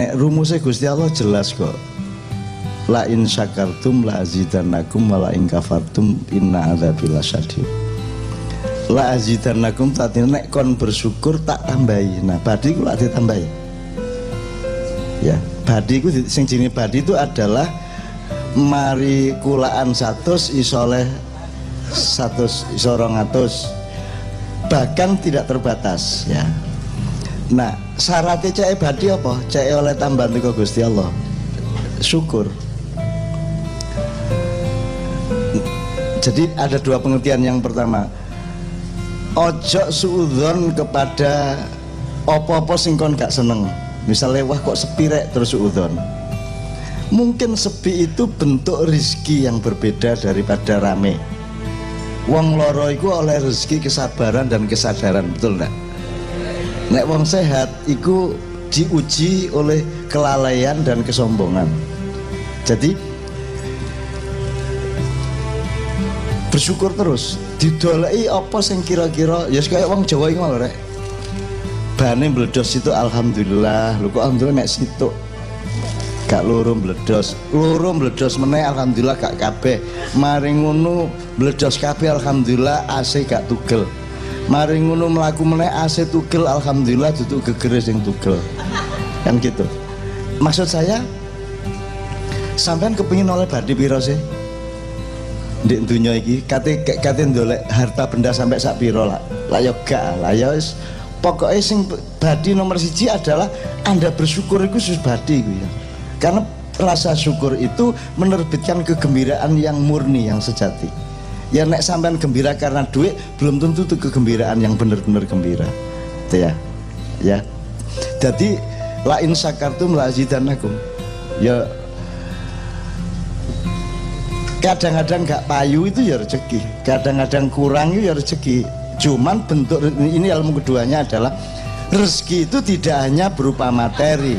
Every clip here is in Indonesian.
nek rumusnya Gusti Allah jelas kok. La in syakartum la azidannakum wa la in kafartum inna adzabil syadid la azidannakum tadi nek kon bersyukur tak tambahi. Nah badi ku lak ditambahi. Ya badi ku sing jenenge badi itu adalah mari kulaan satus isoleh satus isorong atus. Bahkan tidak terbatas ya nah syaratnya cek badi apa? Cek oleh tambahan ke Gusti Allah. Syukur. Jadi ada dua pengertian. Yang pertama ojo suudon kepada opo-opo sing kon gak seneng. Misalnya wah kok sepi rek? Terus suudon mungkin sepi itu bentuk rizki yang berbeda daripada rame. Wong loro itu oleh rezeki kesabaran dan kesadaran betul enggak nek wong sehat itu diuji oleh kelalaian dan kesombongan. Jadi bersyukur terus. Didolei apa sing kira-kira? Ya kayak wong Jawa iki rek. Bane itu alhamdulillah. Lu kok alhamdulillah nek situ gak loro meledos loro meledos meneh alhamdulillah gak kabeh. Maring ngono meledos kabeh alhamdulillah AC gak tugel maring ngono mlaku meneh AC tugel alhamdulillah duduk geger sing tugel. Kan gitu. Maksud saya sampean kepingin oleh badi piro sih? Di dunia iki kate kate ndolek harta benda sampai sak piro lah. Lah ya gak lah ya pokoknya sing badi nomor siji adalah anda bersyukur itu sus badi gitu ya. Karena rasa syukur itu menerbitkan kegembiraan yang murni yang sejati ya nek sampean gembira karena duit belum tentu itu kegembiraan yang benar-benar gembira. Itu ya. Ya. Jadi lain sakartum la azidannakum. Ya. Kadang-kadang gak payu itu ya rezeki. Kadang-kadang kurang itu ya rezeki. Cuman bentuk ini ilmu keduanya adalah rezeki itu tidak hanya berupa materi.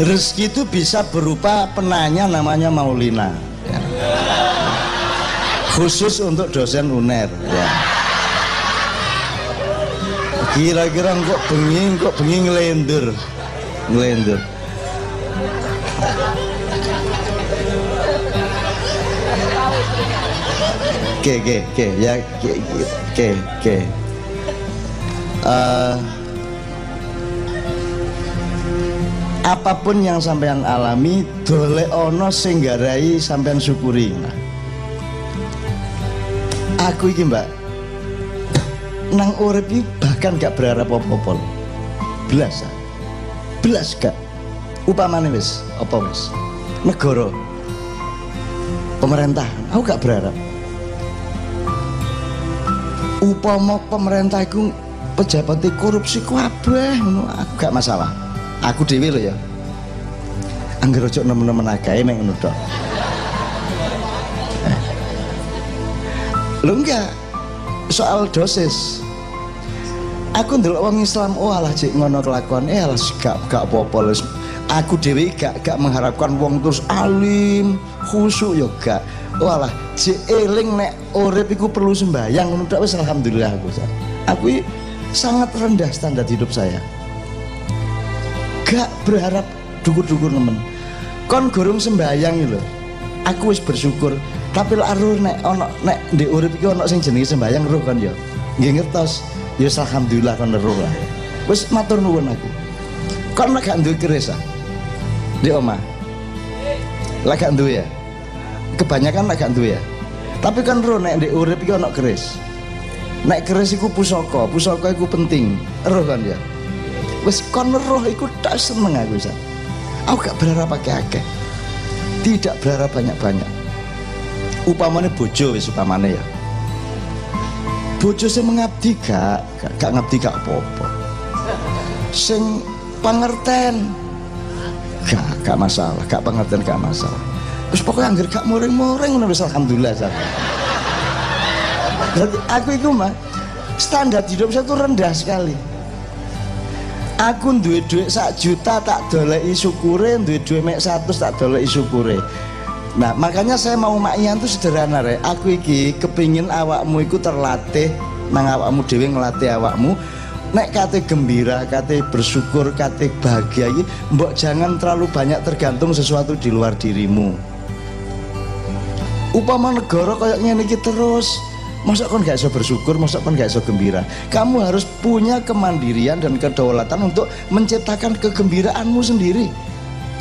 Rezeki itu bisa berupa penanya namanya Maulina. Khusus untuk dosen UNER ya kira-kira kok bengi kok bengi ngelendur ngelendur Oke, oke, oke, ya, oke, oke, oke. Uh, apa pun yang sampean alami, dole ono sing garai sampean syukuri. Nah. Aku iki mbak, nang urip iki bahkan gak berharap apa-apa. Belas, belas gak. Upamane wis, apa wis? Negara, pemerintah, aku gak berharap. Upama pemerintah itu pejabat korupsi kabeh ngono. Aku gak masalah. Aku dewi loh ya. Anggar ojo nemen-nemen mek ngono lho enggak. Soal dosis. Aku ndelok wong Islam oh alah cik ngono kelakuan. Eh alah gak gak apa-apa aku dewi gak gak mengharapkan wong terus alim khusyuk yo gak. Walah si eling nek urip iku perlu sembahyang ngono tok wis alhamdulillah aku aku sangat rendah standar hidup saya. Gak berharap dukur-dukur nemen. Kon gorong sembahyang lho. Aku wis bersyukur tapi aruh nek ono nek di urip iki ono sing jenenge sembahyang roh kan ya. Nggih ngertos. Ya alhamdulillah kon roh lah. Wis matur nuwun aku. Kon nek gak duwe keris ah? Di omah. Lek gak duwe ya? Kebanyakan nek gak duwe ya? Tapi kan roh nek ndek urip iki ana keris. Nek keris iku pusaka pusaka iku penting. Roh kan ya? Wis kon roh iku tak seneng aku aku gak berharap pakai akeh tidak berharap banyak-banyak upamane bojo wis upamane ya bojo sing mengabdi gak gak, gak ngabdi gak apa-apa sing pangerten gak gak masalah gak pengertian gak masalah Terus pokoknya anggar gak muring-muring ngono wis alhamdulillah saya. Jadi aku itu mah standar hidup saya tuh rendah sekali. Aku duwe duit sak juta tak doleki syukure, duwe duit mek satu tak doleki syukure. Nah, makanya saya mau makian tuh sederhana re. Aku iki kepingin awakmu iku terlatih nang awakmu dhewe ngelatih awakmu. Nek kate gembira, kate bersyukur, kate bahagia iki mbok jangan terlalu banyak tergantung sesuatu di luar dirimu. Upama negara kayak ngene terus. Masa kon gak bisa bersyukur, masa kon gak bisa gembira. Kamu harus punya kemandirian dan kedaulatan untuk menciptakan kegembiraanmu sendiri.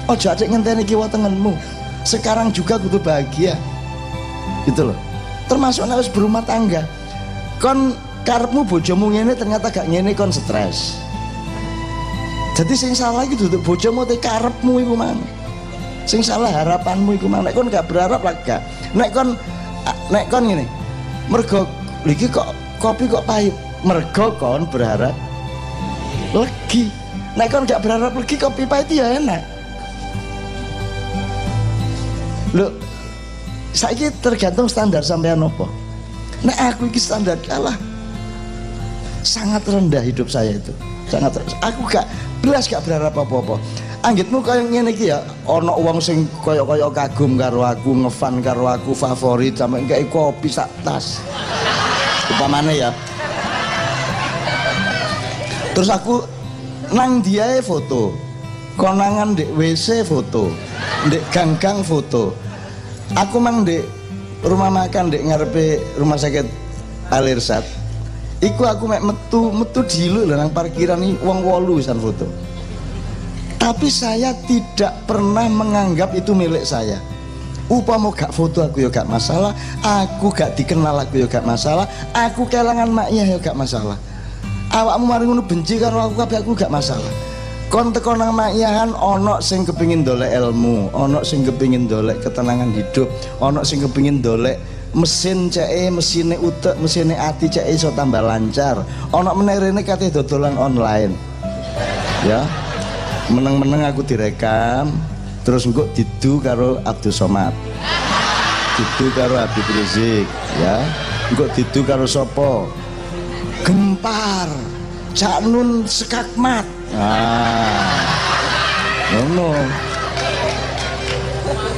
Ojo adik ngenteni kiwa tengenmu Sekarang juga kudu bahagia. Gitu loh. Termasuk harus berumah tangga. Kon karepmu bojomu ngene ternyata gak ngene kon stres. Jadi sing salah itu tuh bojomu te karepmu iku mang Sing salah harapanmu iku Nek kon gak berharap lah gak. Nek kon Nek kon ngene mergo lagi kok kopi kok pahit? Mergo kon berharap lagi nek kon gak berharap lagi kopi pahit ya enak lo saya tergantung standar sampean apa. Nek aku iki standar kalah. Sangat rendah hidup saya itu. Sangat aku gak belas gak berharap apa-apa. Anggitmu kaya ngene iki ya ana wong sing kaya-kaya kagum karo aku ngefan karo aku favorit sampe kayak kopi sak tas. Upamane ya. Terus aku nang dia foto konangan dek WC foto dek ganggang foto. Aku mang dek rumah makan dek ngarepe rumah sakit Alirsat iku aku mek metu metu dilu nang parkiran iki wong 8 san foto. Tapi saya tidak pernah menganggap itu milik saya. Upama gak foto aku ya gak masalah aku gak dikenal aku ya gak masalah aku kelangan maknya ya gak masalah. Awakmu mari ngono benci karo aku tapi aku gak masalah kon teko nang makyahan ana sing kepingin dolek ilmu ana sing kepingin dolek ketenangan hidup ana sing kepingin dolek mesin cek mesinnya utek mesinnya ati cek iso tambah lancar. Ana meneh rene kate dodolan online. Ya meneng-meneng aku direkam terus engkau didu karo Abdul Somad. Didu karo Habib Rizik ya. Engkau didu karo Sopo gempar Cak Nun sekakmat ah. No,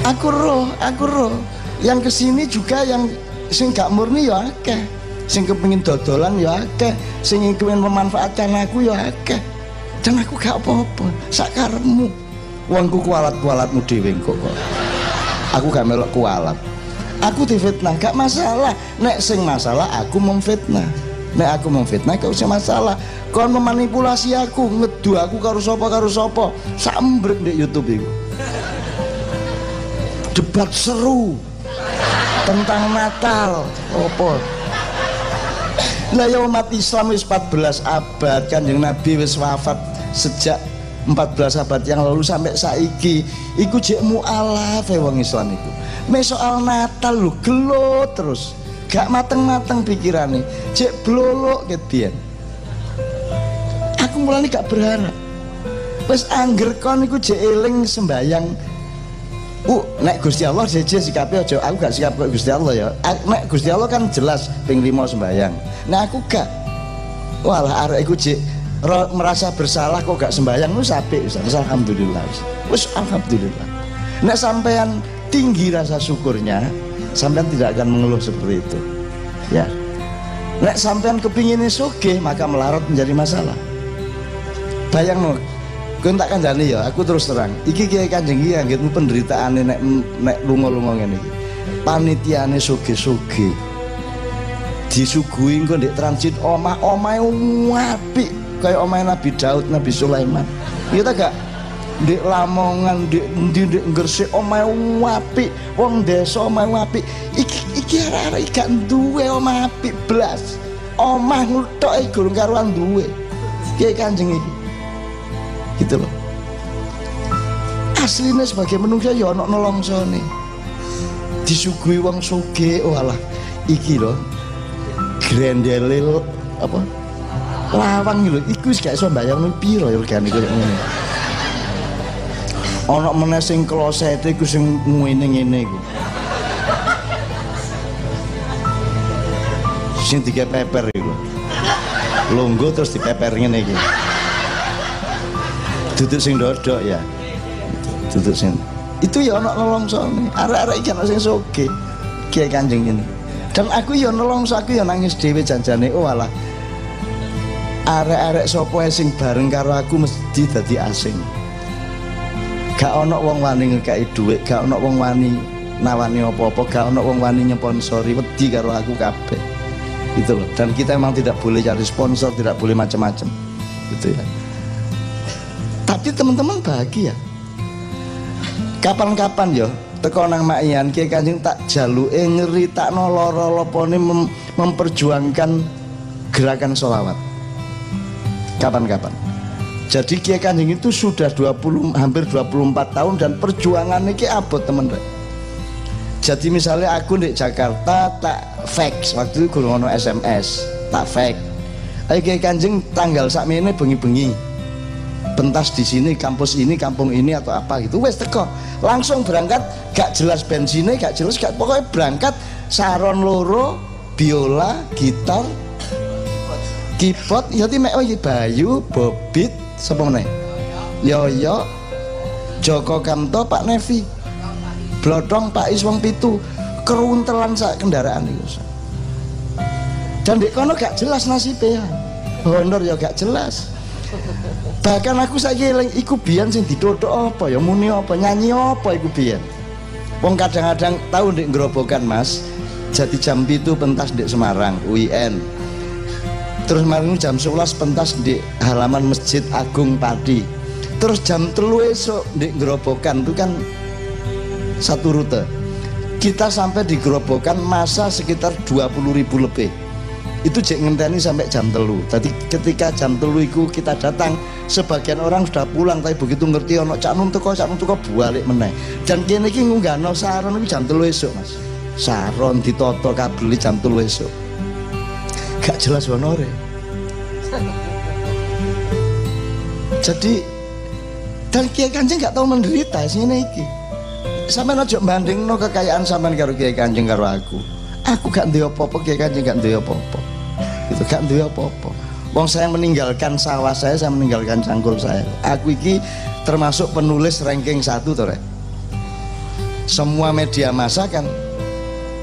aku roh aku roh. Yang ke sini juga yang sing gak murni ya akeh. Sing kepengin dodolan ya akeh. Sing kepengin memanfaatkan aku ya akeh. Dan aku gak apa-apa sakarmu uangku kualat-kualatmu dewe kok. Aku gak melok kualat. Aku difitnah gak masalah. Nek sing masalah aku memfitnah nek aku memfitnah gak usah masalah. Kau memanipulasi aku ngedu aku karo sopo karo sopo sambrek di youtube itu debat seru. Tentang Natal. Opo lah ya umat Islam wis 14 abad kanjeng Nabi wis wafat sejak 14 abad yang lalu sampai saiki. Iku jek mu'alaf ya wong Islam iku. Soal Natal lu gelo terus gak mateng-mateng pikirannya jek blolok kedian aku mulai gak berharap. Wis angger kon iku jek eling sembayang Uh, nek Gusti Allah jeje sikape aja. Aku gak sikap Gusti Allah ya. Nek Gusti Allah kan jelas ping 5 sembayang. Nah aku gak. Walah arek iku jek merasa bersalah kok gak sembahyang wis apik wis. Alhamdulillah wis. Alhamdulillah. Nek sampean tinggi rasa syukurnya sampean tidak akan mengeluh seperti itu. Ya. Nek sampean kepingin suge maka melarat menjadi masalah. Bayang no gue tak kandani ya aku terus terang. Iki kiai kanjeng iki anggitmu penderitaan nek nek lunga-lunga ngene iki. Panitiane suge-suge disuguhi engko ndek transit omah-omah apik kayak omain Nabi Daud, Nabi Sulaiman. Iya gak? Di Lamongan, di di, di Gresik omae wapi, wong desa omae wapi. Iki iki arek-arek gak duwe omah apik blas. Omah e gurung karuan duwe. Kiai Kanjeng iki. Gitu loh. Aslinya sebagai manusia ya ana nolongsone. Disuguhi wong sugih, walah iki loh. Grendelil apa? lawang lho iku wis gak iso mbayang piro ya regane ngene ana meneh sing klosete iku sing ngene ngene iku. Sing tiga peper iku. Longgo terus dipeper ngene iki. Duduk sing dodok ya. Duduk sing. Itu ya ana nolongsone arek-arek iki ana sing soge kiai kanjeng ini dan aku ya nolongso aku ya nangis dhewe janjane oh alah. Arek-arek sapa sing bareng karo aku mesti dadi asing gak ono wong wani ngekei dhuwit gak ono wong wani nawani apa-apa gak ono wong wani nyponsori wedi karo aku kabeh. Gitu loh. Dan kita emang tidak boleh cari sponsor tidak boleh macam-macam gitu ya. Tapi teman-teman bahagia. Kapan-kapan yo teko nang makian kiai kanjeng tak ngeri tak noloro-lopone mem memperjuangkan gerakan sholawat kapan-kapan jadi Kiai Kanjeng itu sudah 20 hampir 24 tahun dan perjuangan ini abot teman teman jadi misalnya aku di Jakarta tak fax waktu itu guru SMS tak fax ayo Kiai Kanjeng tanggal saat ini bengi-bengi. Pentas di sini kampus ini kampung ini atau apa gitu. Wes teko langsung berangkat gak jelas bensinnya gak jelas gak pokoknya berangkat saron loro biola gitar keyboard ya mek oh Bayu Bobit sapa meneh? Yoyo Joko Kamto Pak Nevi. Blodong Pak Is wong pitu. Keruntelan sak kendaraan itu dan di kono gak jelas nasibnya honor ya gak jelas. Bahkan aku saja yang iku bian sing didodok apa ya? Muni apa? Nyanyi apa iku bian wong kadang-kadang tahu di gerobokan mas. Jadi jam itu pentas di Semarang UIN terus malam jam 11 pentas di halaman Masjid Agung Padi. Terus jam telu esok di gerobokan itu kan satu rute. Kita sampai di gerobokan masa sekitar 20 ribu lebih. Itu cek ngenteni sampai jam telu. Tadi ketika jam telu itu kita datang sebagian orang sudah pulang tapi begitu ngerti ono cak nun teko cak nun teko balik meneh. Dan kini iki ngunggahno saron itu jam telu esok mas. Saron ditoto kabeli jam telu esok gak jelas honore jadi dan Kiai Kanjeng gak tahu menderita sini iki. Sampai nojo banding no kekayaan sampean karo Kiai Kanjeng karo aku. Aku gak duwe apa-apa Kiai Kanjeng gak duwe apa-apa. Itu gak duwe apa-apa. Wong saya meninggalkan sawah saya, saya meninggalkan cangkul saya. Aku iki termasuk penulis ranking satu tuh, Semua media massa kan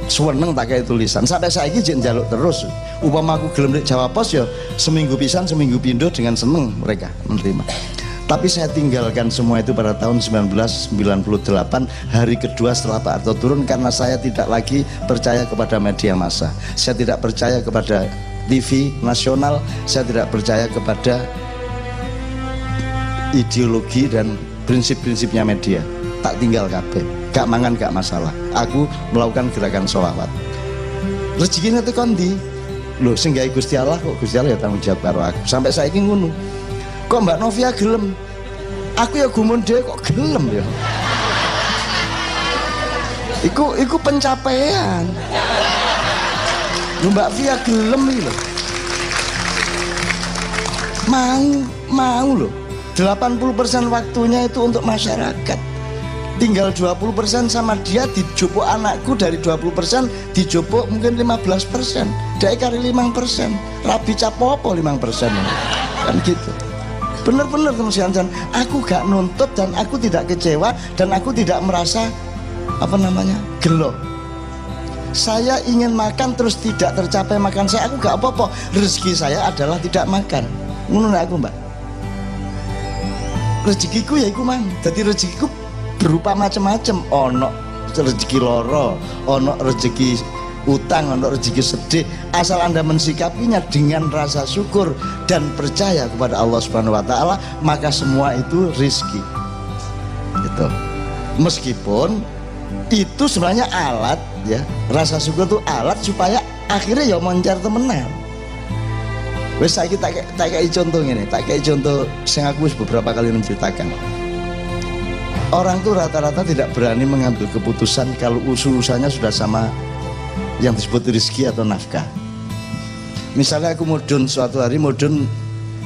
seneng tak kayak tulisan. Sampai saya ini jaluk terus. Upama aku gelem di Jawa Pos ya seminggu pisan, seminggu pindo dengan seneng mereka menerima. Tapi saya tinggalkan semua itu pada tahun 1998 hari kedua setelah Pak Harto turun karena saya tidak lagi percaya kepada media massa. Saya tidak percaya kepada TV nasional, saya tidak percaya kepada ideologi dan prinsip-prinsipnya media. Tak tinggal kabeh, gak mangan gak masalah. Aku melakukan gerakan sholawat. Rezekinya itu kondi. Loh, sehingga Gusti Allah kok Gusti Allah ya tanggung jawab karo aku. Sampai saya ingin ngunu kok Mbak Novia gelem aku ya gumun deh kok gelem ya iku iku pencapaian Mbak Via gelem lho mau mau loh 80% waktunya itu untuk masyarakat tinggal 20% sama dia dijupuk anakku. Dari 20% dijupuk mungkin 15% dari kali 5% rabi capopo 5% kan gitu. Bener-bener teman aku gak nuntut dan aku tidak kecewa dan aku tidak merasa apa namanya gelo saya ingin makan terus tidak tercapai makan saya. Aku gak apa-apa. Rezeki saya adalah tidak makan. Menurut aku mbak? Rezekiku ya iku mang. Jadi rezekiku berupa macam-macam ono rezeki loro ono rezeki utang untuk rezeki sedih. Asal anda mensikapinya dengan rasa syukur dan percaya kepada Allah Subhanahu Wa Taala maka semua itu rizki. Itu meskipun itu sebenarnya alat ya. Rasa syukur itu alat supaya akhirnya ya moncar temenan. Wes saya tak tak kayak contoh ini tak kayak contoh saya aku beberapa kali menceritakan orang tuh rata-rata tidak berani mengambil keputusan kalau usul-usulnya sudah sama yang disebut rizki atau nafkah. Misalnya aku mudun suatu hari mudun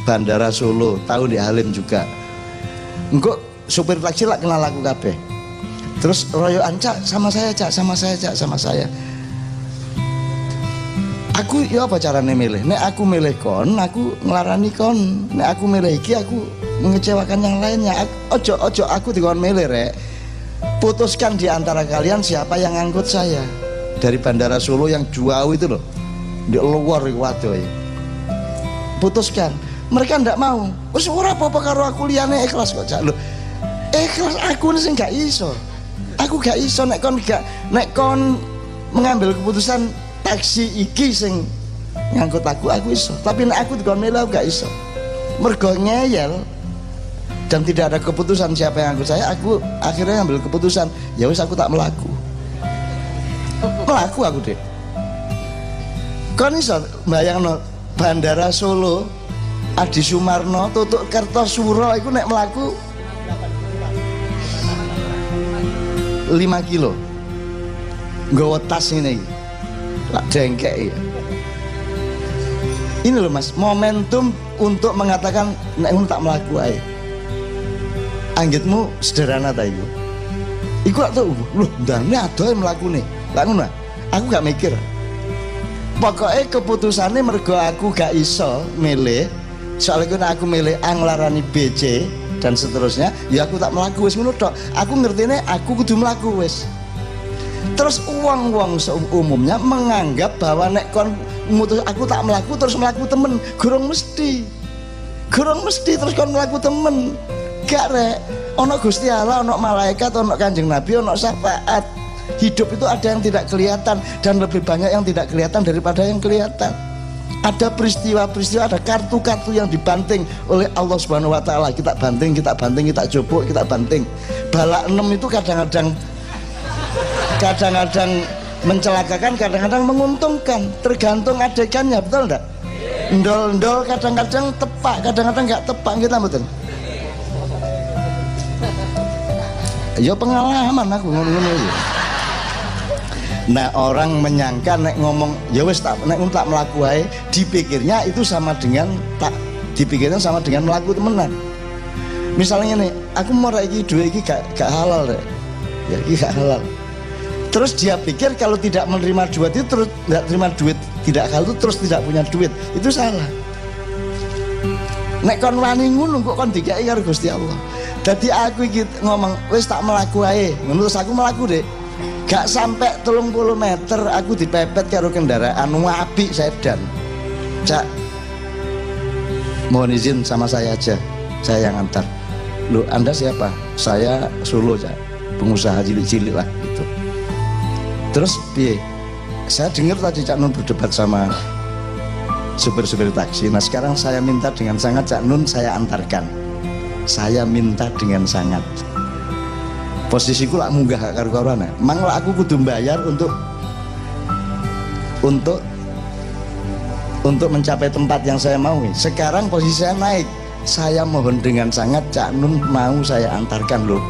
bandara Solo tahu di Halim juga. Enggak supir taksi lah kenal aku kabeh. Terus royo ancak sama saya cak sama saya cak sama saya. Aku ya apa caranya milih? Nek aku milih kon aku ngelarani kon. Nek aku milih iki aku mengecewakan yang lainnya ojo ojo aku dikon milih rek. Putuskan di antara kalian siapa yang ngangkut saya. Dari Bandara Solo yang jauh itu loh. Di luar waduh ya putuskan. Mereka ndak mau. Wis ora apa-apa karo aku liyane ikhlas kok cak. Lho ikhlas aku sing gak iso. Aku gak iso nek kon gak nek kon mengambil keputusan taksi iki sing ngangkut aku aku iso. Tapi nek aku dikon aku gak iso. Mergo ngeyel dan tidak ada keputusan siapa yang ngangkut saya aku akhirnya ngambil keputusan ya wis aku tak melaku. Melaku aku deh kon iso bayangno Bandara Solo Adi Sumarno tutuk Kertosuro itu nek melaku 5 kilo. Nggawa tas ini lak dengkek ya ini loh mas momentum untuk mengatakan nek tak melaku aja anggitmu sederhana ta iku iku ndane ada yang melaku nih lak ngono aku gak mikir. Pokoknya keputusannya mergo aku gak iso milih. Soalnya aku milih anglarani BC dan seterusnya ya aku tak melaku wis ngono tok. Aku ngertine aku kudu melaku wis. Terus uang-uang umumnya menganggap bahwa nek kon mutus aku tak melaku terus melaku temen. Gurung mesti. Gurung mesti terus kon melaku temen gak rek ono Gusti Allah ono malaikat ono kanjeng Nabi ono syafaat hidup itu ada yang tidak kelihatan dan lebih banyak yang tidak kelihatan daripada yang kelihatan ada peristiwa-peristiwa, ada kartu-kartu yang dibanting oleh Allah Subhanahu wa taala. Kita banting, kita banting, kita coba, kita banting. Balak enam itu kadang-kadang kadang-kadang mencelakakan, kadang-kadang menguntungkan, tergantung adegannya, betul enggak? Ndol-ndol kadang-kadang tepak, kadang-kadang enggak tepak kita betul. Ya pengalaman aku ngono-ngono Nah orang menyangka nek ngomong ya wes tak nek tak melaku ae dipikirnya itu sama dengan tak dipikirnya sama dengan melaku temenan. Misalnya nih, aku mau lagi dua ini gak, gak halal deh. Ya ini gak halal. Terus dia pikir kalau tidak menerima duit itu terus tidak terima duit tidak halal itu terus tidak punya duit itu salah. Nek kon wani ngono kok kon dikai karo Gusti Allah. Jadi aku iki ngomong wis tak melaku ae. Menurut aku melaku deh gak sampai telung puluh meter aku dipepet karo kendaraan wapi sedan cak. Mohon izin sama saya aja. Saya yang antar. Lu anda siapa? Saya Solo cak. Pengusaha cilik-cilik lah gitu. Terus piye? Saya dengar tadi Cak Nun berdebat sama supir-supir taksi. Nah sekarang saya minta dengan sangat Cak Nun saya antarkan saya minta dengan sangat. Posisiku lah munggah karo karuan mang lah aku kudu bayar untuk untuk untuk mencapai tempat yang saya mau. Sekarang posisi saya naik. Saya mohon dengan sangat Cak Nun mau saya antarkan loh.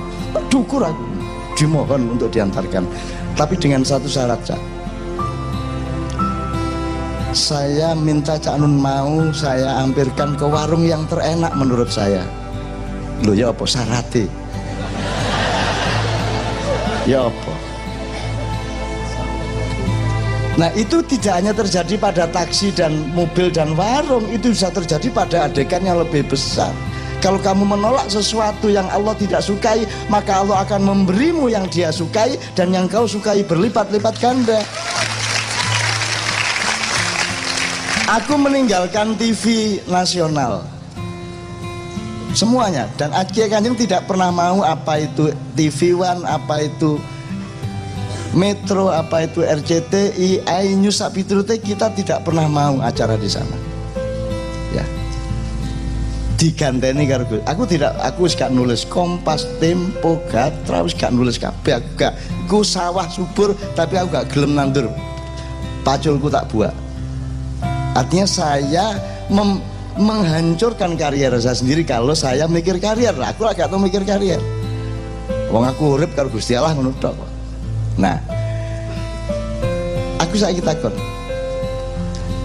Dukur aku dimohon untuk diantarkan. Tapi dengan satu syarat Cak. Saya minta Cak Nun mau saya hampirkan ke warung yang terenak menurut saya loh ya apa? Syaratnya? Ya apa? Nah itu tidak hanya terjadi pada taksi dan mobil dan warung Itu bisa terjadi pada adegan yang lebih besar. Kalau kamu menolak sesuatu yang Allah tidak sukai Maka Allah akan memberimu yang dia sukai Dan yang kau sukai berlipat-lipat ganda. Aku meninggalkan TV nasional semuanya. Dan Aki Kanjeng tidak pernah mau apa itu TV One apa itu Metro apa itu RCTI iNews Sapitrute kita tidak pernah mau acara di sana. Ya. Diganteni karo aku tidak aku gak nulis Kompas Tempo Gatra wis gak nulis kabeh. Aku gak ku sawah subur tapi aku gak gelem nandur. Paculku tak buat artinya saya mem, menghancurkan karier saya sendiri. Kalau saya mikir karier lah aku agak tahu mikir karier. Wong aku urip kalau Gusti Allah ngono nah aku saya kita kon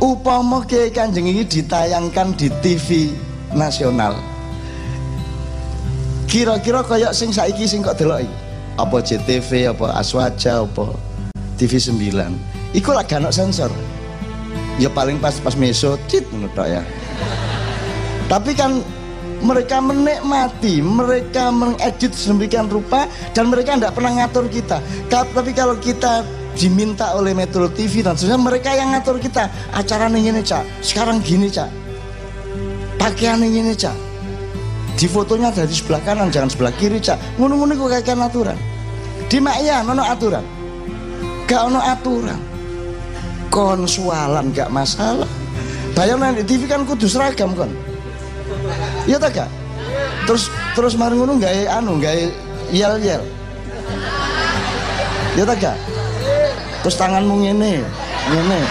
upama ke kanjeng ini ditayangkan di TV nasional. Kira-kira kayak sing saiki sing kok delok apa JTV apa Aswaja apa TV 9 iku lagi anak sensor. Ya paling pas pas meso tit ngono ya tapi kan mereka menikmati, mereka mengedit sedemikian rupa dan mereka tidak pernah ngatur kita. Tapi kalau kita diminta oleh Metro TV dan sebenarnya mereka yang ngatur kita. Acara ini cak. Sekarang gini cak. Pakaian ini cak. Di fotonya dari sebelah kanan jangan sebelah kiri cak. Ngono-ngono kok kayak aturan. Di makya nono aturan. Gak ono aturan. Konsualan gak masalah bayang di TV kan kudu seragam kan iya tak gak terus terus mari ngono gawe anu gawe yel yel iya tak gak terus tanganmu ngene ngene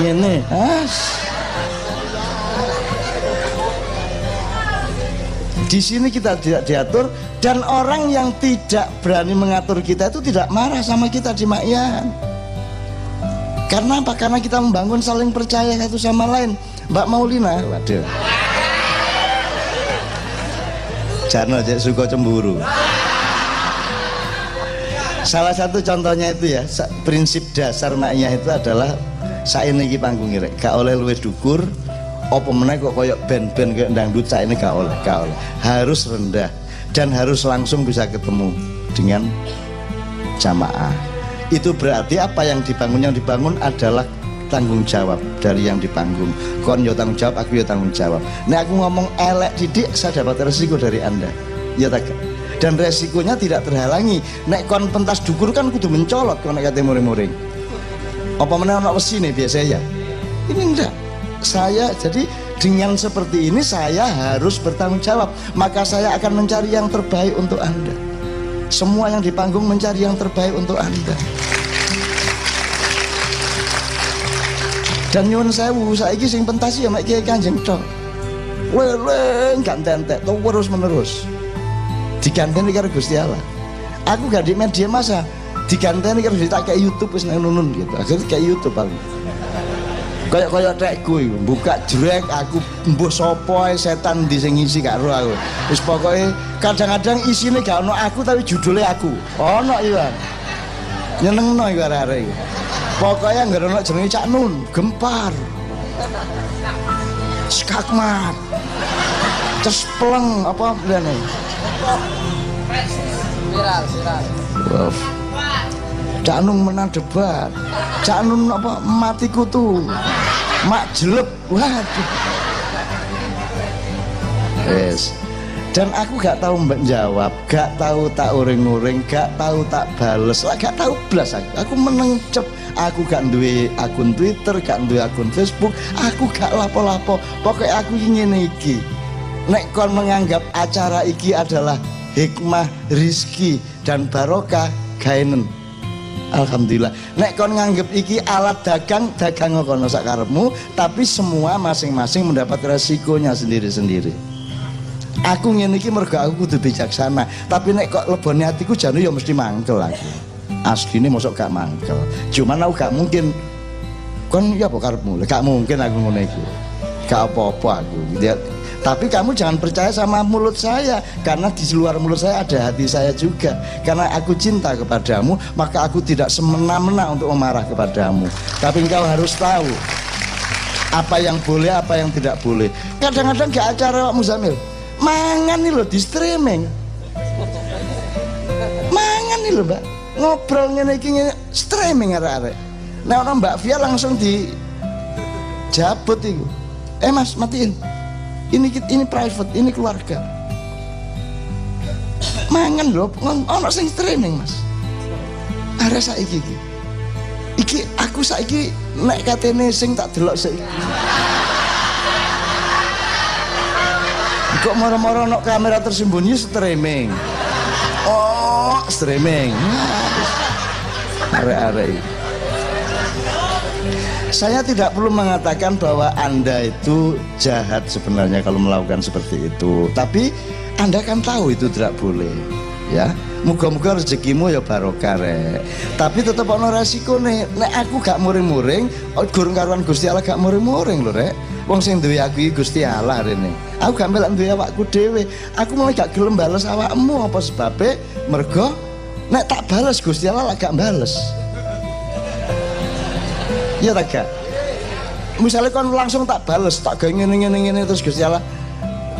ngene. As. Di sini kita tidak diatur dan orang yang tidak berani mengatur kita itu tidak marah sama kita di makyan karena apa? karena kita membangun saling percaya satu sama lain. Mbak Maulina. Waduh. Jangan aja suka cemburu. Salah satu contohnya itu ya prinsip dasar maknya itu adalah saya ini panggung rek. Gak oleh luwe dukur apa meneh kok koyok band-band kayak dangdut saya ini gak oleh gak oleh. Harus rendah dan harus langsung bisa ketemu dengan jamaah itu berarti apa yang dibangun? Yang dibangun adalah tanggung jawab dari yang dipanggung kon yo tanggung jawab aku yo tanggung jawab. Nah aku ngomong elek didik saya dapat resiko dari anda. Ya tak? Dan resikonya tidak terhalangi. Nek kon pentas dukur kan kudu mencolot kon nek kate muring-muring. Apa meneh ana wesi nih biasanya ini enggak saya jadi dengan seperti ini saya harus bertanggung jawab. Maka saya akan mencari yang terbaik untuk anda semua yang di panggung mencari yang terbaik untuk anda dan nyuwun sewu saiki sing pentasi ya mek kiai kanjeng tok. Leleng gantentek terus menerus diganteni karo Gusti Allah. Aku gak di media masa diganteni karo tak kayak YouTube wis nunun gitu. Akhirnya kayak YouTube aku kayak kayak tekku iku buka jrek aku mbuh sapa setan di sing ngisi karo aku. Wis pokoke kadang-kadang isine gak ono aku tapi judulnya aku. Ono iya nyenengno iku arek-arek iki. Pokoknya nggak ono jenenge Cak Nun gempar. Skakmat. Terus peleng apa bilane viral viral. Cak Nun menang debat. Cak Nun apa mati kutu mak jelek. Waduh. Yes dan aku gak tahu mbak jawab. Gak tahu tak uring-uring gak tahu tak bales. Lah gak tahu belas aku. Aku menengcep aku gak duwe akun twitter gak duwe akun facebook. Aku gak lapo-lapo. Pokoknya aku ingin iki. Nek kon menganggap acara iki adalah hikmah rizki dan barokah gainen Alhamdulillah. Nek kon nganggep iki alat dagang, dagang kono sakarepmu, tapi semua masing-masing mendapat resikonya sendiri-sendiri. Aku ngene iki mergo aku kudu bijaksana, tapi nek kok lebone atiku jane ya mesti mangkel aku. Asline mosok gak mangkel. Cuman aku gak mungkin kon ya apa karepmu? Gak mungkin aku ngono iku. Gak apa-apa aku. Dia tapi kamu jangan percaya sama mulut saya karena di luar mulut saya ada hati saya juga. Karena aku cinta kepadamu, maka aku tidak semena-mena untuk memarah kepadamu. Tapi engkau harus tahu apa yang boleh, apa yang tidak boleh. Kadang-kadang gak acara Pak Muzamil. Mangan nih loh di streaming. Mangan nih loh, Mbak. Ngobrol ngene streaming arek-arek. Nah orang Mbak Via langsung di jabut itu. Eh Mas, matiin ini ini private ini keluarga. Mangan lho ono sing streaming mas. Ada saiki iki. Iki aku saiki nek katene sing tak delok saiki. Kok moro-moro nok kamera tersembunyi streaming. Oh streaming. Arek-arek saya tidak perlu mengatakan bahwa Anda itu jahat sebenarnya kalau melakukan seperti itu. Tapi Anda kan tahu itu tidak boleh. Ya, muga-muga rezekimu ya barokah. Tapi tetap ono nih. Nek aku gak muring-muring, oh, gurung karuan Gusti Allah gak muring-muring lho rek. Wong sing duwe aku iki Gusti Allah rene. Aku gak melak duwe awakku dhewe. Aku mulai gak gelem bales awakmu apa sebabe mergo nek tak bales Gusti Allah gak bales. Iya tak gak? Misalnya kan langsung tak bales, tak gawe ngene ngene ngene terus Gusti Allah.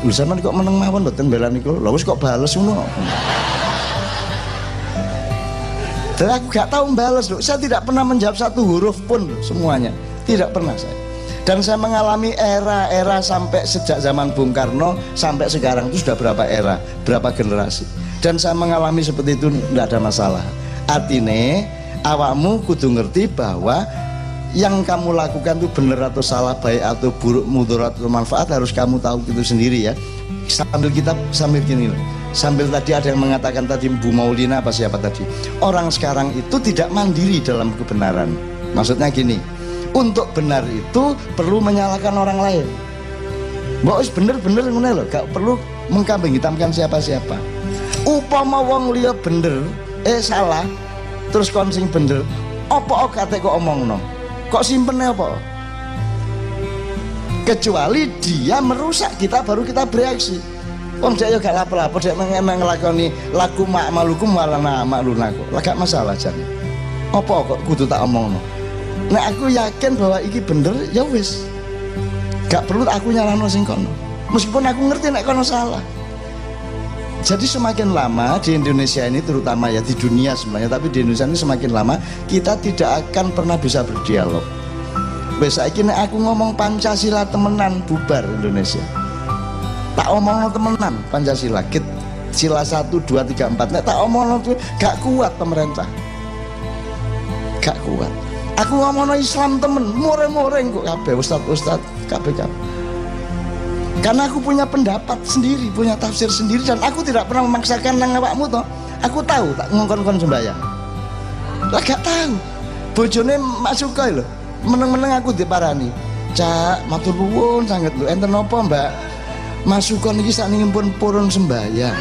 Kok meneng mawon mboten bela niku. Lha wis kok bales ngono. Dan aku gak tahu bales loh. Saya tidak pernah menjawab satu huruf pun loh, semuanya. Tidak pernah saya. dan saya mengalami era-era sampai sejak zaman Bung Karno sampai sekarang itu sudah berapa era, berapa generasi. Dan saya mengalami seperti itu tidak ada masalah. Artinya awakmu kudu ngerti bahwa yang kamu lakukan itu benar atau salah, baik atau buruk, mudarat atau manfaat harus kamu tahu itu sendiri ya. Sambil kita sambil gini Sambil tadi ada yang mengatakan tadi Bu Maulina apa siapa tadi Orang sekarang itu tidak mandiri dalam kebenaran Maksudnya gini untuk benar itu perlu menyalahkan orang lain Mbak bener-bener ngono loh, gak perlu mengkambing hitamkan siapa-siapa. Upama wong liya bener, eh salah, terus konsing bener, apa kate kok omong no? Kok simpennya apa? Kecuali dia merusak kita baru kita bereaksi. Wong dia gak lapo-lapo dia emang ngelakoni laku mak malukum malah mak lunaku. Gak masalah jan. Apa kok kudu tak omong no? Nah aku yakin bahwa iki bener ya wis. Gak perlu aku nyalahno sing kono. Meskipun aku ngerti nek kono salah. Jadi semakin lama di Indonesia ini terutama ya di dunia sebenarnya tapi di Indonesia ini semakin lama kita tidak akan pernah bisa berdialog. Saiki nek aku ngomong Pancasila temenan bubar Indonesia. Tak omong temenan Pancasila. Kit sila 1 2 3 4 nek tak omong gak kuat pemerintah. Gak kuat aku ngomong Islam temen more-more kok kabeh ustad-ustad kabeh kabeh karena aku punya pendapat sendiri punya tafsir sendiri dan aku tidak pernah memaksakan nang awakmu toh. Aku tahu tak ngongkon-ngongkon sembahyang? Lah gak tahu. Bojone masuk ke lho. Meneng-meneng aku diparani. Cak matur nuwun sangat lho. Enten apa mbak? Masukkan iki sak pun purun sembahyang.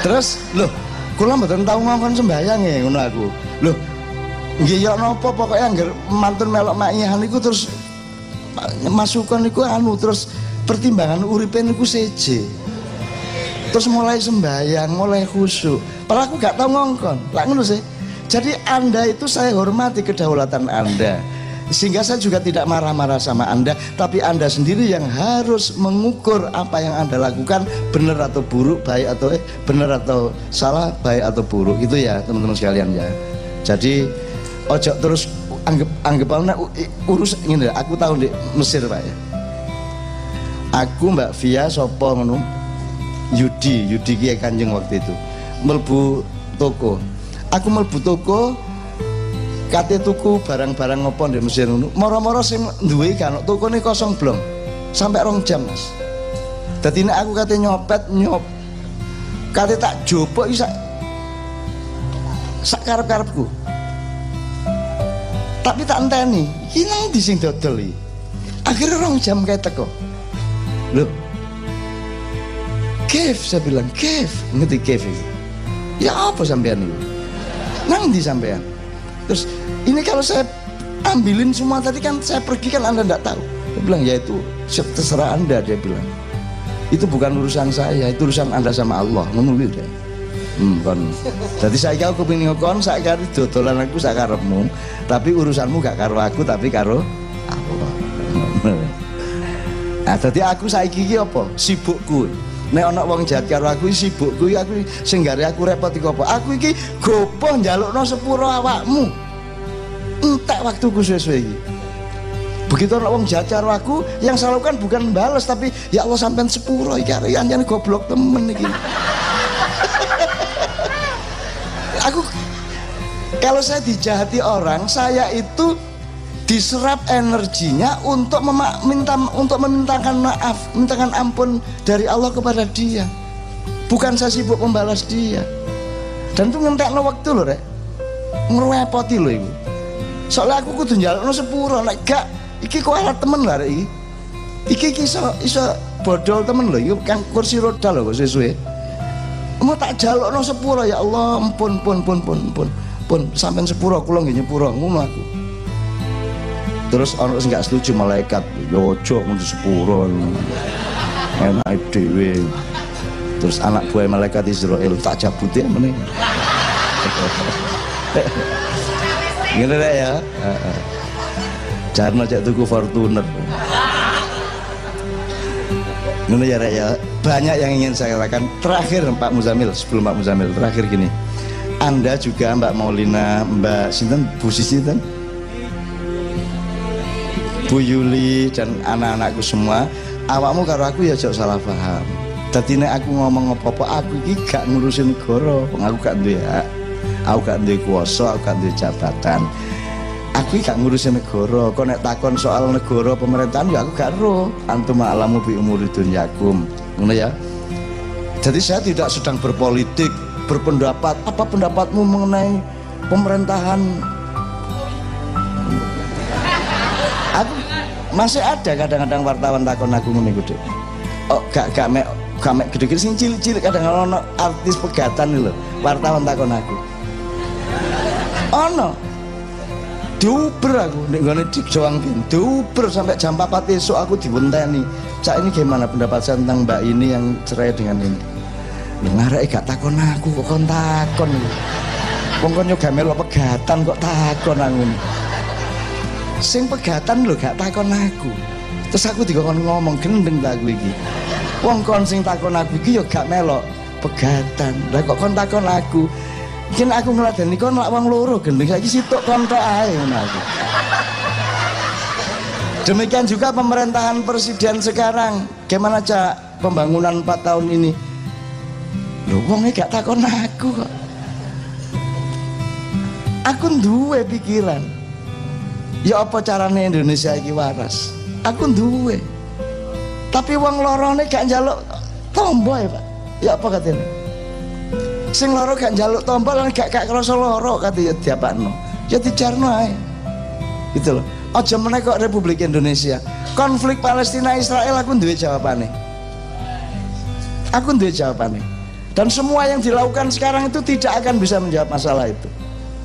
Terus loh kula mboten tau ngongkon sembayang ya ngono aku. Lho nggih ya napa pokoke anggar mantun melok makihan iku terus masukan niku anu terus pertimbangan uripe niku seje terus mulai sembayang mulai khusyuk padahal aku gak tau ngongkon. Lah ngono sih. Jadi anda itu saya hormati kedaulatan anda. Sehingga saya juga tidak marah-marah sama Anda tapi Anda sendiri yang harus mengukur apa yang Anda lakukan benar atau buruk baik atau eh, benar atau salah baik atau buruk. Itu ya teman-teman sekalian ya. Jadi ojo terus anggap anggap nah, urus ini aku tahu di Mesir Pak ya. Aku Mbak Via Sopo ngono? Yudi Yudi Kiai Kanjeng waktu itu. Melbu toko. Aku melbu toko kate tuku barang-barang ngopo di Mesir ngono. Moro-moro sing duwe kan tukune kosong blong. Sampai rong jam Mas. Dadi nek aku kate nyopet nyop. Kate tak jopo isa sak karep-karepku tapi tak enteni iki nang di sing dodol iki? Akhirnya rong jam kayak teko. Loh Kev saya bilang Kev. Ngerti Kev ya apa sampean ini nang di sampean? Terus ini kalau saya ambilin semua tadi kan saya pergi kan anda tidak tahu. Dia bilang ya itu terserah anda dia bilang. Itu bukan urusan saya itu urusan anda sama Allah. Menunggu deh hmm, kan jadi saya kau kepingin ngekon saya kari dodolan aku saya karepmu tapi urusanmu gak karo aku tapi karo Allah. Nah jadi aku saya kiki apa? Sibukku nek ana wong jahat karo aku sibukku aku sing aku repot iku apa? Aku iki gopoh njalukno sepuro awakmu. Entek waktuku sesuai iki. Begitu orang wong jahat karo aku yang saya lakukan bukan balas tapi ya Allah sampean sepuro iki arek goblok temen iki kalau saya dijahati orang saya itu diserap energinya untuk meminta untuk memintakan maaf, mintakan ampun dari Allah kepada dia. Bukan saya sibuk membalas dia. Dan itu ngentekno waktu loh, Rek. Ngerepoti loh ibu. Soalnya aku kudu njalukno sepuro, nek gak iki kok alat temen lah Rek iki. Iki iki iso bodol temen loh, iki kan kursi roda loh sesuai. Mau tak jalukno sepuro ya Allah, ampun pun pun pun pun pun sampean sepuro kula nggih nyepuro ngono aku. Terus orang sing gak setuju malaikat yojo untuk sepuro enak dewe terus anak buah malaikat Israel tak jabutin mana gini deh ya. Jangan aja tuku Fortuner. Ini ya ya. Banyak yang ingin saya katakan. Terakhir Pak Muzamil sebelum Pak Muzamil terakhir gini anda juga Mbak Maulina Mbak Sinten Bu Sinten. Bu Yuli dan anak-anakku semua. Awakmu karo aku ya jauh salah paham. Tadi aku ngomong apa-apa aku iki gak ngurusin negara. Aku gak duwe hak aku gak duwe kuasa aku gak duwe jabatan. Aku gak ngurusin negara. Kok nek takon soal negara pemerintahan ya aku gak ro antum alamu bi umuri dunyakum ngono ya. Jadi saya tidak sedang berpolitik berpendapat apa pendapatmu mengenai pemerintahan? Aku masih ada kadang-kadang wartawan takon aku ngene gede oh gak gak mek gak mek gede-gede sing cilik-cilik kadang-kadang ono artis pegatan lho wartawan takon aku. Ono diuber aku nek gone di Joang sampai jam 4 esok aku dibenteni cak ini gimana pendapat saya tentang mbak ini yang cerai dengan ini ngarek gak takon aku kok kon takon? Wong kon yo gamel pegatan kok takon aku. Sing pegatan lho gak takon aku. Terus aku dikon ngomong gendeng tak aku iki. Wong kon sing takon aku iki yo gak melok pegatan. Lah kok kon takon aku? Mungkin aku ngeladeni kon lak wong loro gendeng saiki situk kon tok ae aku. Demikian juga pemerintahan presiden sekarang. Gimana cak? Pembangunan 4 tahun ini? Lho wong gak takon aku kok. Aku duwe pikiran. Ya apa carane Indonesia iki waras? Aku duwe. Tapi wong lorone gak njaluk tombo ya, Pak. Ya apa katanya? sing loro gak njaluk tombol lan gak gak krasa loro kate ya diapakno ya dijarno ae gitu loh aja meneh kok Republik Indonesia konflik Palestina Israel aku duwe jawabane aku duwe jawabane dan semua yang dilakukan sekarang itu tidak akan bisa menjawab masalah itu.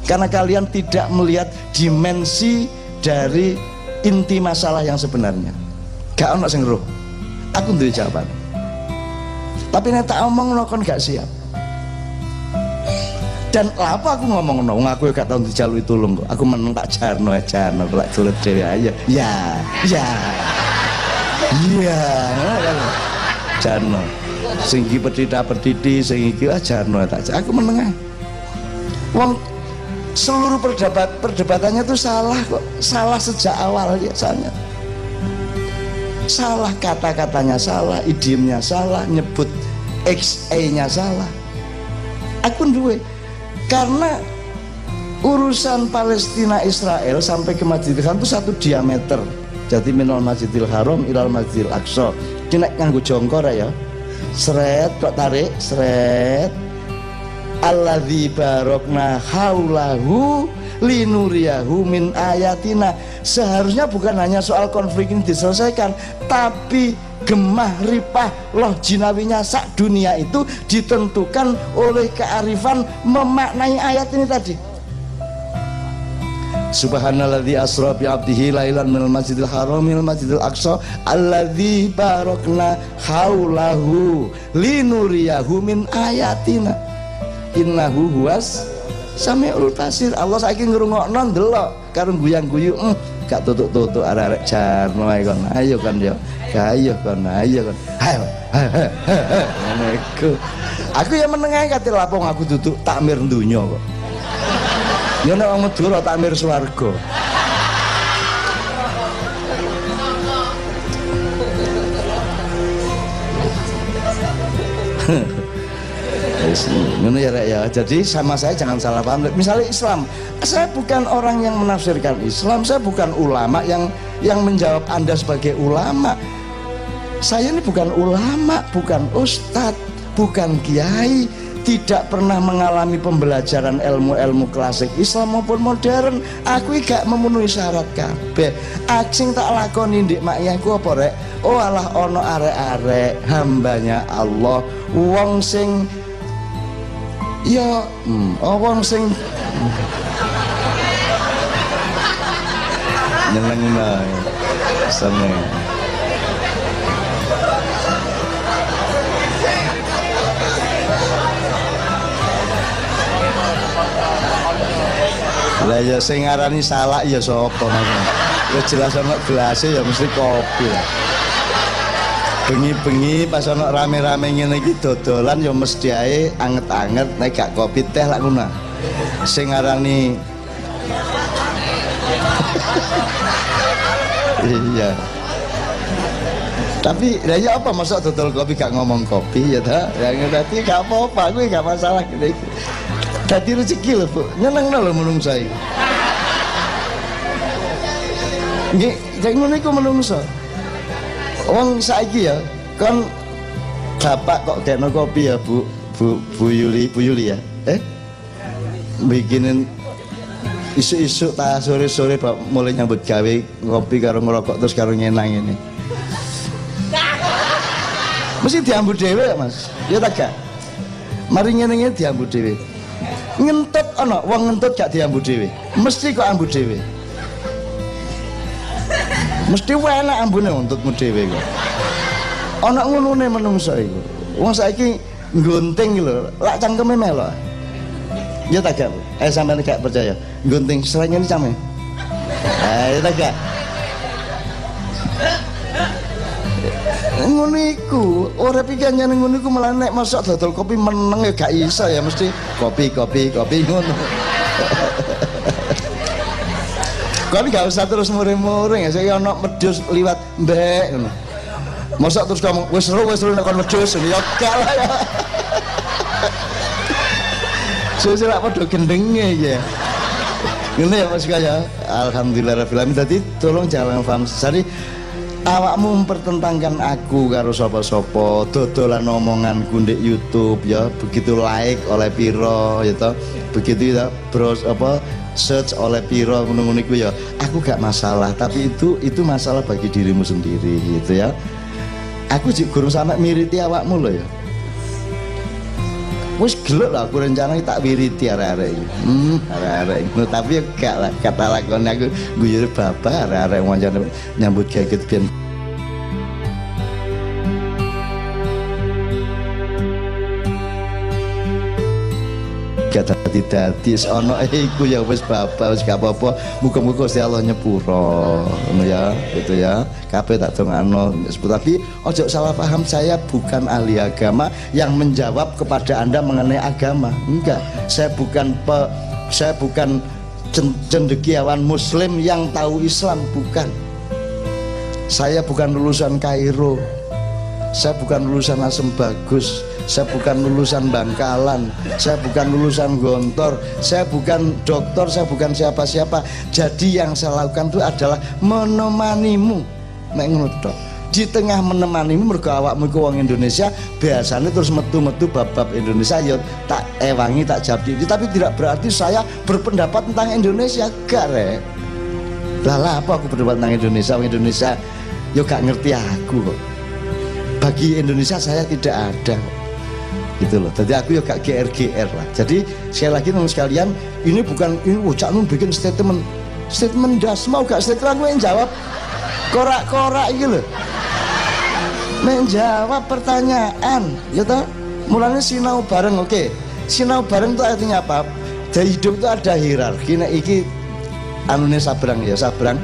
Karena kalian tidak melihat dimensi dari inti masalah yang sebenarnya. Gak ono sing roh. Aku duwe jawabane tapi nek tak omong kon gak siap. Dan apa aku ngomong nong aku gak tau dijalui tulung kok aku meneng tak jarno ya jarno. Kelak sulit dewi aja. Ya ya. Iya jarno singgi pedida pedidi singgi ah jarno tak aku menengah. Wong seluruh perdebat perdebatannya tuh salah kok. Salah sejak awal biasanya. Salah kata-katanya salah idiomnya salah nyebut XA nya salah. Aku duwe. Karena urusan Palestina Israel sampai ke Masjidil Haram itu satu diameter. Jadi minal Masjidil Haram ilal Masjidil Aqsa. Ini nganggo jongkor ya seret kok tarik seret. Alladzi barokna haulahu linuriyahu min ayatina. Seharusnya bukan hanya soal konflik ini diselesaikan tapi gemah ripah loh jinawinya sak dunia itu ditentukan oleh kearifan memaknai ayat ini tadi Subhanalladzi asra bi 'abdihi lailan minal masjidil haram minal masjidil aqsa alladzi barakna haulahu linuriyahu min ayatina. Innahu huwas samiul basir. Allah saiki ngrungokno ndelok karo guyang-guyu mm, gak tutuk-tutuk arek-arek jarno ae kon. Ayo kan yo ayo kon ayo kon. Ayo iku. Aku ya menengahi kate lapong aku duduk takmir dunya kok yo nek wong Madura takmir swarga. Ngono ya rek ya. Jadi sama saya jangan salah paham. Misalnya Islam saya bukan orang yang menafsirkan Islam saya bukan ulama yang yang menjawab anda sebagai ulama. Saya ini bukan ulama bukan ustadz bukan kiai tidak pernah mengalami pembelajaran ilmu-ilmu klasik Islam maupun modern aku gak memenuhi syarat kabeh. Sing tak lakoni ndik makyaku apa rek? Oh alah ono arek-arek hambanya Allah. Wong sing ya hmm, oh wong sing nyeneng nah seneng lah ya sing ngarani salah ya sapa namanya ya jelas ana gelasnya ya mesti kopi lah. Bengi-bengi pas ana rame-rame ngene iki dodolan ya mesti ae anget-anget nek gak kopi teh lak ngono. Sing ngarani iya. Tapi ya, ya apa masa total kopi gak ngomong kopi ya ta yang berarti gak apa-apa gue gak masalah gitu tadi rezeki loh bu nyeneng loh menung saya Nggih, jadi ngono iku menungso. Wong saiki ya, kan bapak kok kena kopi ya, Bu. Bu, Bu Yuli, Bu Yuli ya. Eh? Bikinin isu-isu ta sore-sore Pak mulai nyambut gawe ngopi karo ngerokok terus karo nyenang ini. Mesti diambut dhewe Mas. Ya tak gak? Mari ngene diambut dhewe. Ngentut ana wong ngentut gak diambut dhewe. Mesti kok ambut dhewe. Mesti enak ambune untutmu dhewe kok. Ana ngunune menungso iku. Wong saiki nggunting lho lak cangkeme melok ya tak gak eh sampean gak percaya. Gunting sering ini came. Eh ya tak gak ngono iku ora pikir nyane ngono iku malah nek masak dodol kopi meneng ya gak iso ya mesti kopi kopi kopi ngono Kan gak usah terus muring-muring ya, saya ono medus liwat mbek ngono. Masa terus kamu wis seru wis seru nek kon medus ya gak lah ya. Sesuk lak padha gendenge ya. Ngene ya Mas kaya. Alhamdulillah rabbil. Dadi tolong jangan paham sari awakmu mempertentangkan aku karo sapa-sapa. Dodolan omongan ndek YouTube ya. Begitu like oleh piro ya toh. Begitu ya. Bros apa search oleh piro ngono ya. Aku gak masalah tapi itu itu masalah bagi dirimu sendiri gitu ya. Aku juga gurung sampe miriti awakmu loh ya wis gelek lah aku rencana tak wiriti arek-arek iki. Hmm, arek-arek. Tapi ya gak lah kata lakon aku guyu bapak arek-arek nyambut kaget ben gak dadi dadi ono iku ya wis bapak wis gak apa-apa. Muga-muga Gusti Allah nyepuro. Ngono ya gitu ya. Kabeh tak dongano tapi ojo salah paham saya bukan ahli agama yang menjawab kepada Anda mengenai agama. Enggak. Saya bukan pe, saya bukan cendekiawan muslim yang tahu Islam bukan. Saya bukan lulusan Kairo. Saya bukan lulusan Asem Bagus saya bukan lulusan Bangkalan saya bukan lulusan Gontor saya bukan dokter saya bukan siapa-siapa. Jadi yang saya lakukan itu adalah menemanimu. Mengutuk di tengah menemanimu mergo awakmu ke wong Indonesia biasanya terus metu-metu bab-bab Indonesia ya tak ewangi tak jawab tapi tidak berarti saya berpendapat tentang Indonesia gak lah apa aku berpendapat tentang Indonesia? Wong Indonesia yo gak ngerti aku bagi Indonesia saya tidak ada gitu loh. Jadi aku ya gak GR-GR lah. Jadi sekali lagi teman sekalian ini bukan ini ucap oh, bikin statement. Statement das mau gak statement? Aku yang jawab. Korak-korak gitu loh menjawab pertanyaan ya toh? Mulanya sinau bareng oke. Okay. sinau bareng itu artinya apa? Dari hidup itu ada hierarki. Nah iki anunya sabrang ya sabrang.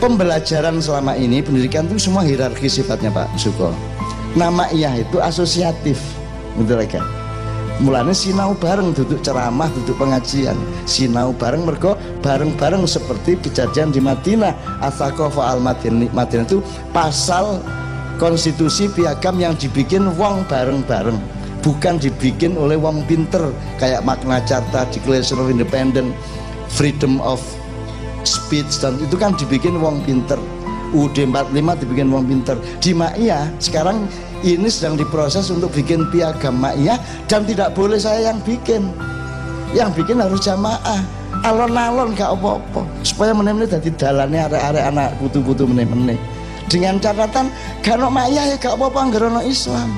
Pembelajaran selama ini pendidikan itu semua hierarki sifatnya Pak Suko. Nama iya itu asosiatif gitu kan mulanya sinau bareng duduk ceramah duduk pengajian. Sinau bareng mergo bareng-bareng seperti kejadian di Madinah. Athakofa al Madinah Madinah itu pasal konstitusi piagam yang dibikin wong bareng-bareng. Bukan dibikin oleh wong pinter kayak makna carta declaration of independence freedom of speech dan itu kan dibikin wong pinter UD 45 dibikin wong pinter. Di Ma'iyah sekarang ini sedang diproses untuk bikin piagam ma'iyah dan tidak boleh saya yang bikin. Yang bikin harus jamaah. Alon-alon gak apa-apa. Supaya meneh-meneh dari dalannya arek-arek anak putu-putu meneh-meneh dengan catatan gak ma'iyah ya gak apa-apa nggak Islam.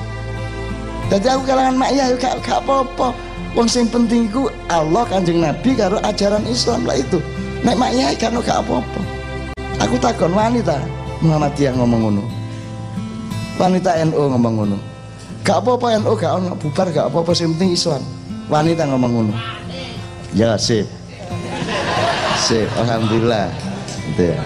Jadi aku kalangan ma'iyah ya gak, gak apa-apa. Wong sing penting ku Allah kanjeng Nabi karo ajaran Islam lah itu. Nek ma'iyah gak gak apa-apa aku takon wanita. Muhammadiyah ngomong ngono? Wanita NU ngomong ngono. Gak apa-apa NU gak ono bubar gak apa-apa sing penting Islam. Wanita ngomong ngono. Ya sip. Sip alhamdulillah. Gitu ya.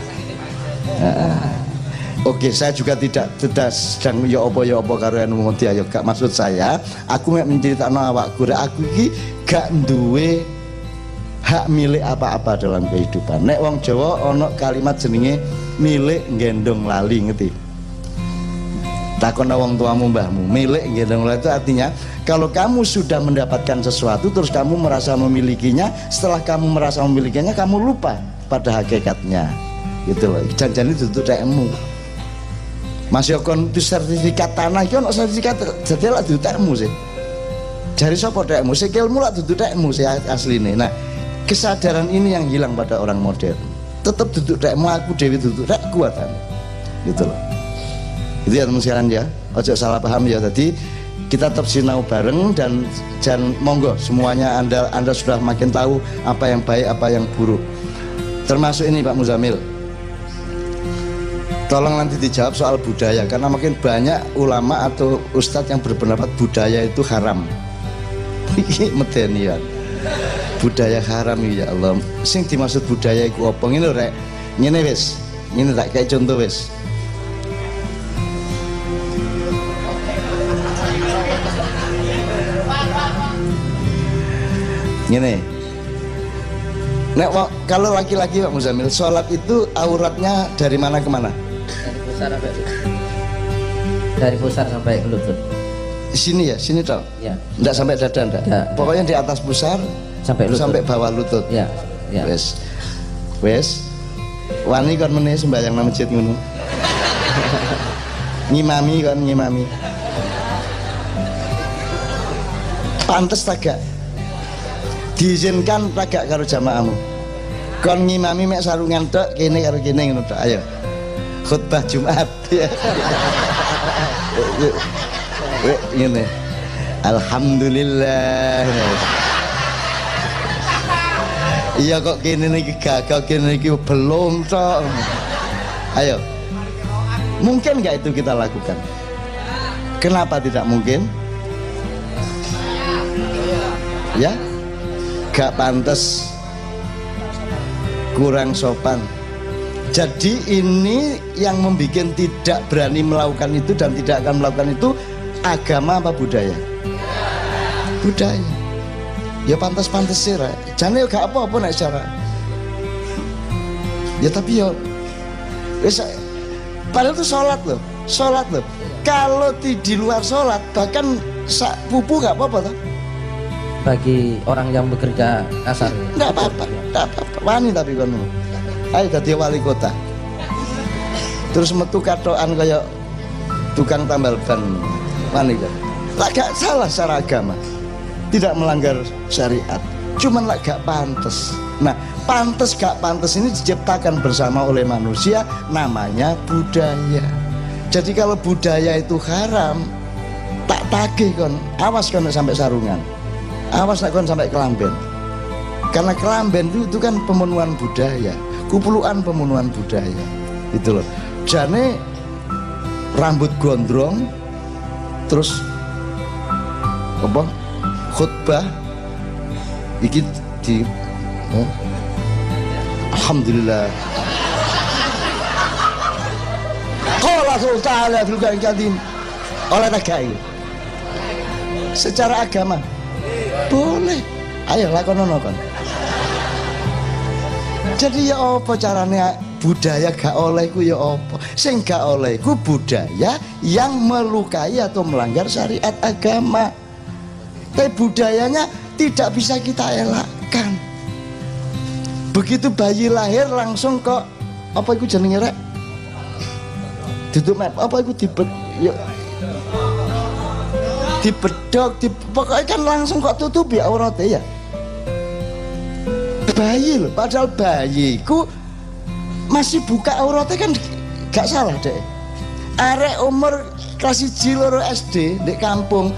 Oke, saya juga tidak tidak sedang ya apa ya apa karo anu Muhammadiyah. Ya gak maksud saya, aku mek menceritakan awakku, aku iki gak duwe hak milik apa-apa dalam kehidupan. Nek wong Jawa ono kalimat jenenge milik gendong lali ngerti? Takon wong tuamu mbahmu milik gendong lali itu artinya kalau kamu sudah mendapatkan sesuatu terus kamu merasa memilikinya setelah kamu merasa memilikinya kamu lupa pada hakikatnya. Gitu loh jangan itu tekmu masih kon itu sertifikat tanah itu sertifikat jadi lah tekmu sih. Dari siapa tekmu sikilmu lah tuh tekmu sih asli ini nah kesadaran ini yang hilang pada orang modern. Tetap duduk rekmu aku dewi duduk rek kuatan gitu loh. Itu ya teman sekalian ya. Ojo salah paham ya. Tadi kita tetap sinau bareng dan dan monggo semuanya anda anda sudah makin tahu apa yang baik apa yang buruk. Termasuk ini Pak Muzamil. Tolong nanti dijawab soal budaya karena makin banyak ulama atau ustadz yang berpendapat budaya itu haram. Ini medenian budaya haram ya Allah. Sing dimaksud budaya iku apa? Ngene rek. Ngene wis. Ngene tak kayak contoh wis. Ngene. Nek, kalau laki-laki Pak Muzamil, sholat itu auratnya dari mana ke mana? Dari pusar sampai dari pusar sampai lutut. Sini ya, sini toh? Ya. Enggak sampai dada enggak? Pokoknya di atas pusar, sampai lutut. sampai bawah lutut. Ya, ya. Wes. Wes. Wani kon meneh sembahyang nang masjid ngono. ngimami kon ngimami. Pantes tak gak? Diizinkan tak gak karo jamaahmu? Kon ngimami mek sarungan tok kene karo kene ngono tok. Ayo. Khutbah Jumat. Ngene. Alhamdulillah. Iya kok kini niki gagal kini niki belum toh ayo. Mungkin nggak itu kita lakukan? Kenapa tidak mungkin? Ya? Gak pantas kurang sopan. Jadi ini yang membuat tidak berani melakukan itu dan tidak akan melakukan itu agama apa budaya? Budaya. Ya pantas-pantas sih rek jangan ya gak apa-apa nek cara ya tapi ya bisa padahal itu sholat loh sholat loh. Kalau di, di luar sholat bahkan sak pupu gak apa-apa tuh bagi orang yang bekerja kasar nggak apa-apa nggak apa-apa. Wani tapi kan ayo jadi wali kota. Terus metu katoan kayak tukang tambal ban wani kan gak salah secara agama. Tidak melanggar syariat. Cuman lah gak pantas. Nah pantas gak pantas ini diciptakan bersama oleh manusia namanya budaya. Jadi kalau budaya itu haram tak tagih kon. Awas kon sampai sarungan. Awas nak kon sampai kelamben. Karena kelamben itu, itu kan pemenuhan budaya. Kupuluan pemenuhan budaya. Itu loh. Jane rambut gondrong terus apa? Khutbah. Iki di oh. Alhamdulillah. Qala ta'ala fil kadim oleh nagai secara agama? Boleh. Ayo lakonono kan jadi ya apa caranya budaya gak oleh ku ya apa? Sing gak oleh ku budaya yang melukai atau melanggar syariat agama. Tapi budayanya tidak bisa kita elakkan. Begitu bayi lahir langsung kok apa itu jenenge rek? Tutup map apa itu dibet yuk dibedok di, pokoknya kan langsung kok tutup ya auratnya ya. Bayi loh padahal bayiku masih buka auratnya kan gak salah deh arek umur kelas 1 SD di kampung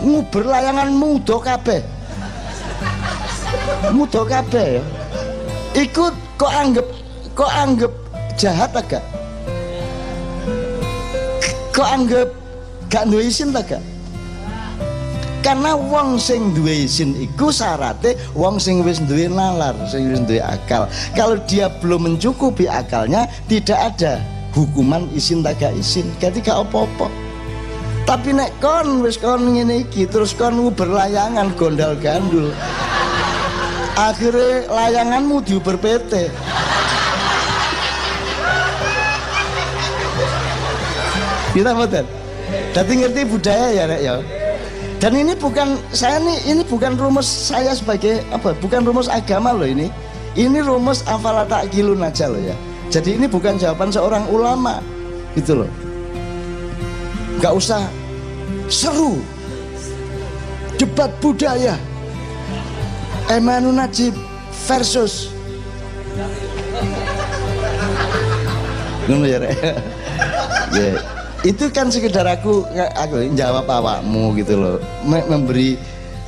nguber layangan muda kabeh. Muda kabeh ya. Ikut kok anggap kok anggap jahat agak kok anggap gak duwe isin gak karena wong sing duwe isin iku syaratnya wong sing wis duwe nalar sing wis duwe akal. Kalau dia belum mencukupi akalnya tidak ada hukuman isin tak gak isin. Jadi gak apa-apa. Tapi nek kon wis kon ngene iki terus kon berlayangan gondal gandul akhirnya layanganmu diuber PT kita betul jadi ngerti budaya ya rek ya dan ini bukan saya nih ini bukan rumus saya sebagai apa bukan rumus agama loh ini. Ini rumus afala takilun aja loh ya. Jadi ini bukan jawaban seorang ulama gitu loh. Nggak usah seru. Debat budaya. Emanu Najib versus. Ngono ya ya itu kan sekedar aku aku jawab awakmu gitu loh. Me- memberi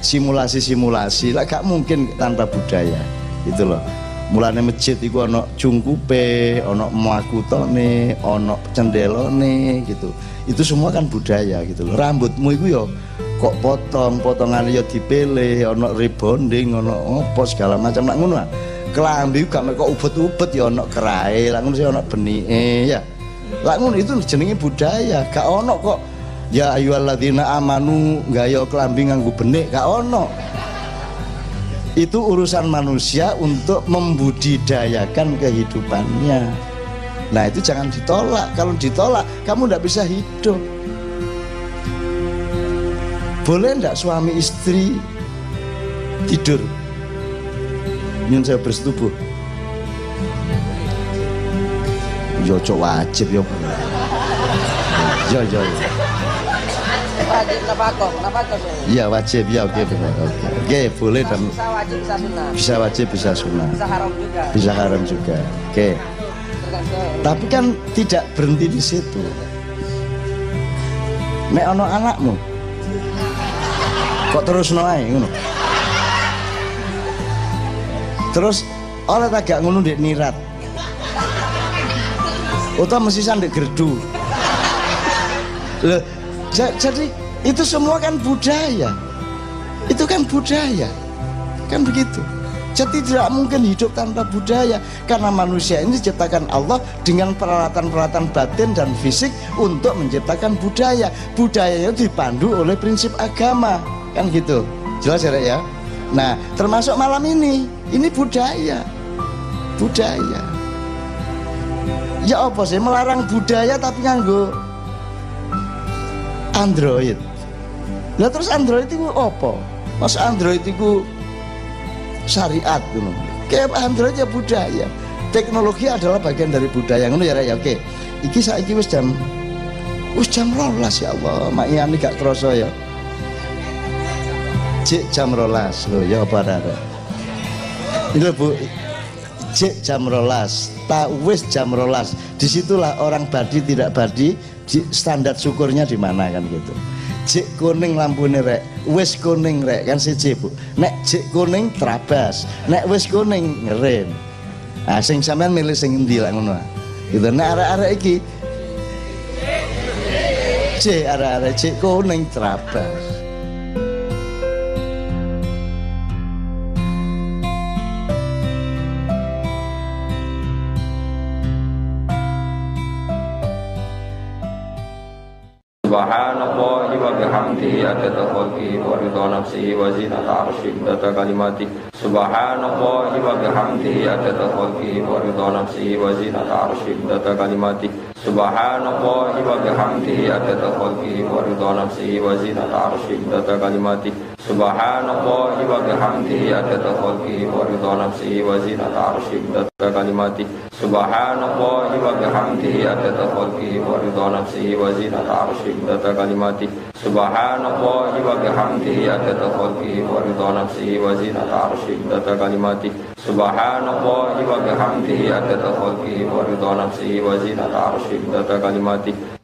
simulasi-simulasi. Lah gak mungkin tanpa budaya gitu loh. Mulane masjid iku ana cungkupe ana makutone ana cendelone gitu. Itu semua kan budaya gitu loh. Rambutmu iku ya kok potong potongan ya dipilih ana rebonding ana apa segala macam. Nak ngono kelambi gak kok ubet-ubet ya ana kerae lah ngono sih ana benike ya lah itu jenenge budaya. Gak ono kok ya ayyuhalladzina amanu gayo kelambi nganggo benik. Gak ono. Itu urusan manusia untuk membudidayakan kehidupannya. Nah itu jangan ditolak. Kalau ditolak kamu tidak bisa hidup. Boleh enggak suami istri tidur? Nyun saya bersetubuh yo cok wajib yo yo yo yo. Wajib napa kok? Napa kok? iya wajib ya oke benar oke oke boleh dan Bisa wajib bisa sunnah. bisa wajib bisa sunnah Bisa haram juga. bisa haram juga oke tapi kan tidak berhenti di situ nek ono anakmu kok terus noai ngono terus oleh tak gak ngono dek nirat utawa mesti sandek gerdu. Loh, ja- jadi itu semua kan budaya. Itu kan budaya. Kan begitu. Jadi tidak mungkin hidup tanpa budaya. Karena manusia ini diciptakan Allah dengan peralatan-peralatan batin dan fisik untuk menciptakan budaya. Budayanya dipandu oleh prinsip agama. Kan gitu. Jelas ya ya? Nah termasuk malam ini. Ini budaya. Budaya ya apa sih melarang budaya tapi nganggo Android. Lah terus Android itu apa? Mas Android itu syariat gitu kayak Android ya budaya. Teknologi adalah bagian dari budaya ngono ya ya oke. Iki saiki wis jam wis jam rolas ya Allah. Mak ini gak kerasa ya. Cik jam rolas. Lho ya apa Rara ini bu cik jam rolas tak wis jam rolas. Di situlah orang badi tidak badi di- standar syukurnya di mana kan gitu. Cik kuning lampune rek wis kuning rek kan siji bu. Nek cik kuning terabas nek wis kuning ngerem nah sing sampean milih sing endi lah ngono gitu. Nek arek-arek iki cik arek-arek cik kuning terabas data kalimati. Subhanallah wa bihamdihi adada khalqihi wa ridha nafsihi wa zinata arsyihi data kalimati. Subhanallah wa bihamdihi adada khalqihi wa ridha nafsihi Subhanallah wa bihamdihi adada khalqihi wa ridha nafsihi wa zinata arsyihi data kalimati. Subhanallah wa bihamdihi adada khalqihi wa ridha nafsihi wa zinata arsyihi data kalimati. Subhanallah wa bihamdihi adada khalqihi wa ridha nafsihi wa zinata arsyihi data kalimati. Subhanallah wa bihamdihi adada khalqihi wa ridha nafsihi wa zinata arsyihi data kalimati